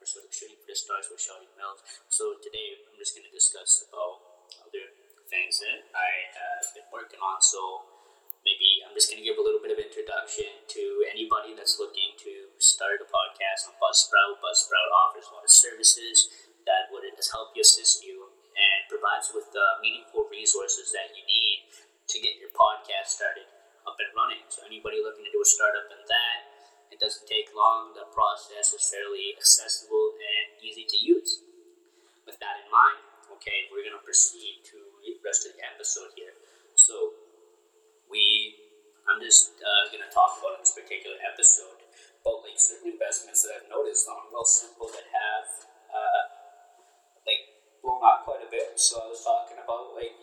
Shooting for the Stars with Shawty Mills. So today I'm just going to discuss about other things that I have been working on. So maybe I'm just going to give a little bit of introduction to anybody that's looking to start a podcast on Buzzsprout. Buzzsprout offers a lot of services that would help you assist you and provides with the meaningful resources that you need to get your podcast started up and running. So anybody looking to do a startup in that it doesn't take long. The process is fairly accessible and easy to use. With that in mind, okay, we're going to proceed to the rest of the episode here. So, we, I'm just uh, going to talk about in this particular episode about like certain investments that I've noticed on Wealthsimple that have uh, like blown up quite a bit. So I was talking about like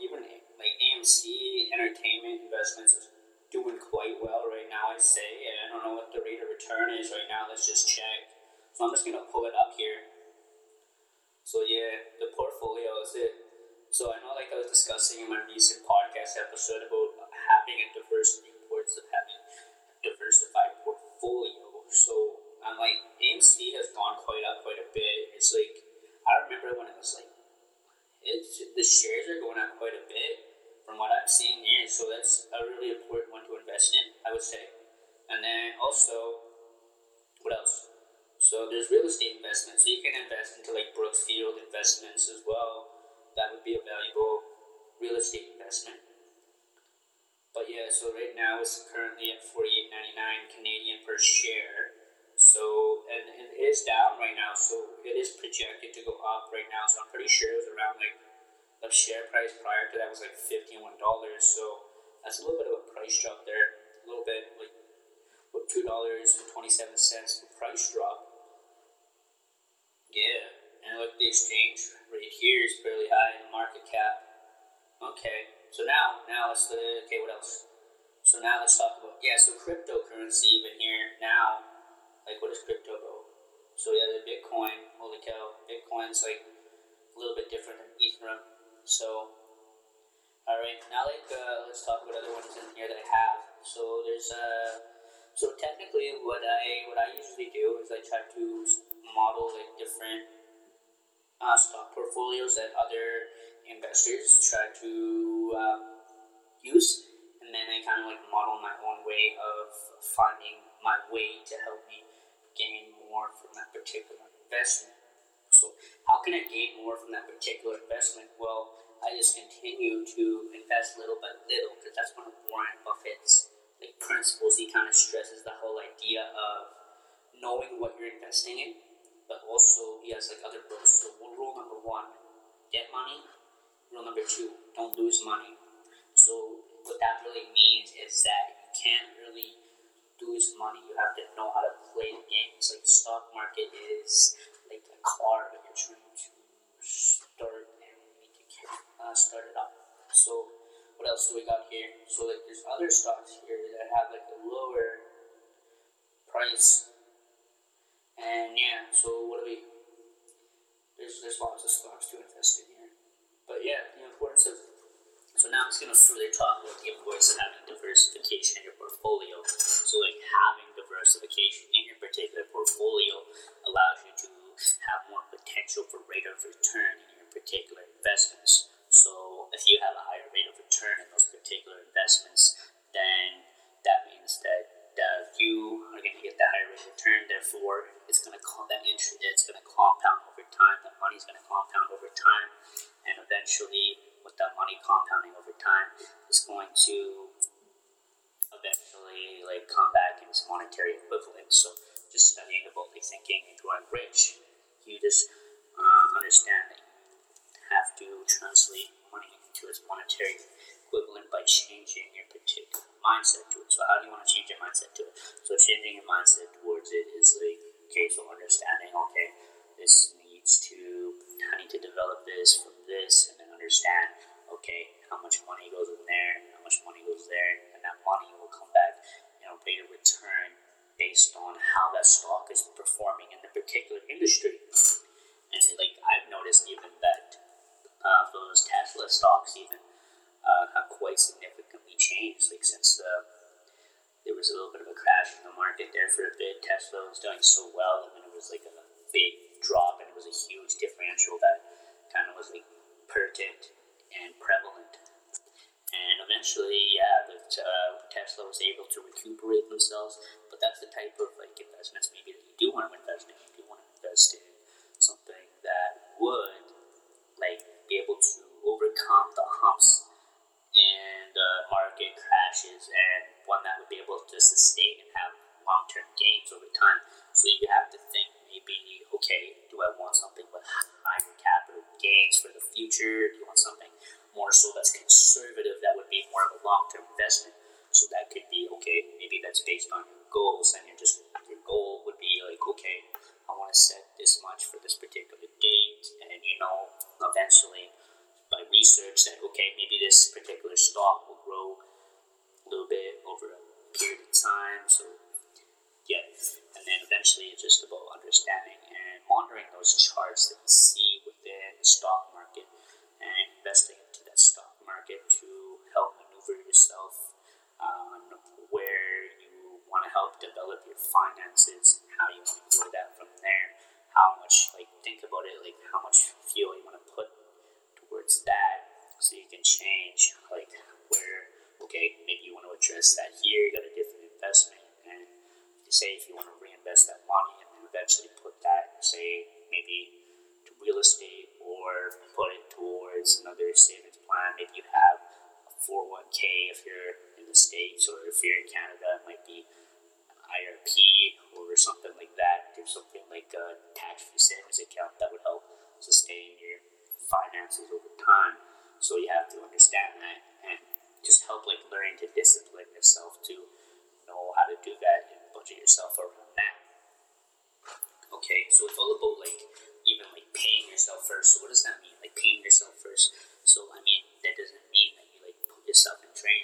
So I'm just to pull it up here. So, yeah, the portfolio is it. So, I know, like I was discussing in my recent podcast episode about having a diversity, importance of having diversified portfolio. So, I'm like, AMC has gone quite up quite a bit. It's like, I remember when it was like, it's, the shares are going up quite a bit from what I'm seeing here. So that's a really important one to invest in, I would say. And then also? So there's real estate investments. So you can invest into like Brookfield investments as well. That would be a valuable real estate investment. But yeah, so right now it's currently at forty eight ninety nine Canadian per share. So and, and it is down right now, so it is projected to go up right now. So I'm pretty sure it was around like the share price prior to that was like fifty-one dollars. So that's a little bit of a price drop there. A little bit like two dollars and twenty-seven cents price drop. Yeah, and look, the exchange rate here is fairly high. In the market cap. Okay, so now now let's uh, okay. What else? So now let's talk about yeah. So cryptocurrency even here now. Like what is crypto go? So yeah, the Bitcoin. Holy cow, Bitcoin's like a little bit different than Ethereum. So, all right, now like uh, let's talk about other ones in here that I have. So there's uh, so technically what I what I usually do is I try to model like different uh, stock portfolios that other investors try to um, use, and then I kind of like model my own way of finding my way to help me gain more from that particular investment. So, how can I gain more from that particular investment? Well, I just continue to invest little by little because that's one of Warren Buffett's like principles. He kind of stresses the whole idea of knowing what you're investing in, but also he has like other rules. So, rule number one: get money. Rule number two: don't lose money. So, what that really means is that you can't really lose money. You have to know how to play the game. It's like the stock market is like a car that you're trying to start and need to uh, start it up. So what else do we got here? So like there's other stocks here that have like a lower price. Yeah, so what do we there's there's lots of stocks to invest in here. But yeah, the importance of so now I'm just to further talk about the importance of having diversification in your portfolio. So like having diversification in your particular portfolio allows you to have more potential for rate of return in your particular investments. So if you have a higher rate of return in those particular investments, then that means that uh, you are going to get the higher rate of return. Therefore, it's going to that interest it's going to compound over time. That money is going to compound over time, and eventually, with that money compounding over time, is going to eventually like come back in its monetary equivalent. So, just studying about like thinking and growing rich you just uh, understand that you have to translate money into its monetary equivalent by changing your particular mindset to it. So how do you want to change your mindset to it? So changing your mindset towards it is like okay, so understanding okay, this needs to I need to develop this from Like since the there was a little bit of a crash in the market there for a bit. Tesla was doing so well, and then it was like a big drop, and it was a huge differential that kind of was like pertinent and prevalent. And eventually, yeah, that uh, Tesla was able to recuperate themselves. But that's the type of like investments maybe that you do want to invest in. You do want to invest in something that would like be able to overcome the humps and uh, market crashes, and one that would be able to sustain and have long term gains over time. So you have to think maybe, okay, do I want something with higher capital gains for the future? Do you want something more so that's conservative that would be more of a long term investment? So that could be okay. Maybe that's based on your goals, and you're just your goal would be like, okay, I want to set this much for this particular date, and you know, eventually by research that okay, maybe this particular stock will grow a little bit over a period of time. So yeah, and then eventually it's just about understanding and monitoring those charts that you see within the stock market and investing into that stock market to help maneuver yourself on where you want to help develop your finances, how you want to grow that from there, how much, like, think about it, how much fuel you want to put towards that so you can change, like, where, okay, maybe you want to address that here, you got a different investment, and you say if you want to reinvest that money and then eventually put that, say, maybe to real estate or put it towards another savings plan, maybe you have 401k if you're in the States, or if you're in Canada, it might be an IRP or something like that. There's something like a tax free savings account that would help sustain your finances over time. So you have to understand that and just help like learning to discipline yourself to know how to do that and budget yourself around that. Okay, so it's all about like even like paying yourself first. So what does that mean? Like paying yourself first. So I mean that doesn't mean that yourself and drain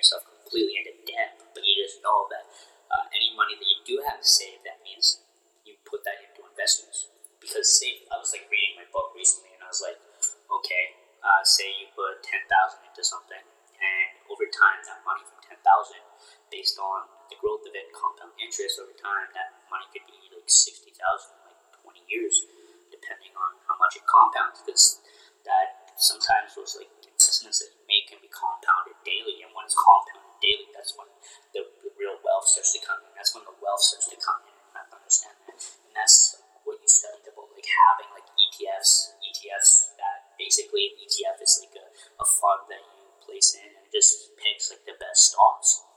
into debt, but you just know that uh, any money that you do have saved, that means you put that into investments. Because say I was like reading my book recently, and I was like, okay, uh, say you put ten thousand into something, and over time that money from ten thousand, based on the growth of it, compound interest over time, that money could be like sixty thousand in like twenty years, depending on how much it compounds. Because that sometimes those like investments that you make can be compounded daily, and when it's compounded daily, that's when the, the real wealth starts to come in. That's when the wealth starts to come in. You have to understand that, and that's what you studied about, like having like ETFs. ETFs that basically an ETF is like a, a fund that you place in and it just picks like the best stocks.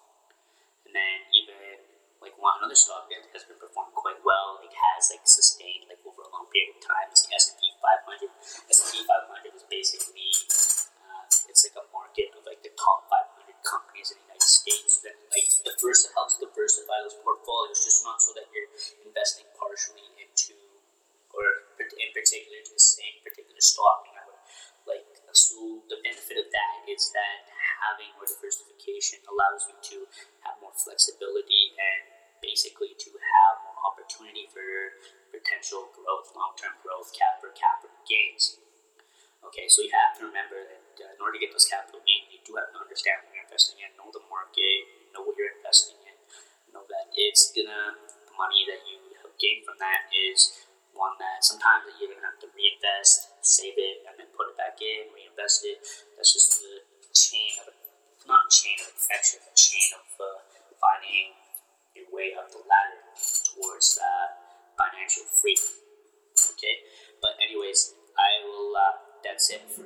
And then even like one another stock that has been performing quite well, like has like sustained like over a long period of time is the S and P 500. S and P 500 is basically it's like a market of like the top 500 companies in the United States. That like first it helps diversify those portfolios, just not so that you're investing partially into or in particular to the same particular stock. You know, like so the benefit of that is that having more diversification allows you to have more flexibility and basically to have more opportunity for potential growth, long term growth, cap or capital gains. Okay, so you have to remember that uh, in order to get those capital gains, you do have to understand what you're investing in, know the market, know what you're investing in, know that it's gonna the money that you have gained from that is one that sometimes you're gonna have to reinvest, save it, and then put it back in, reinvest it. That's just the of infection, but chain of uh, finding your way up the ladder towards uh, financial freedom. Okay, but anyways, I will. Uh, that's it for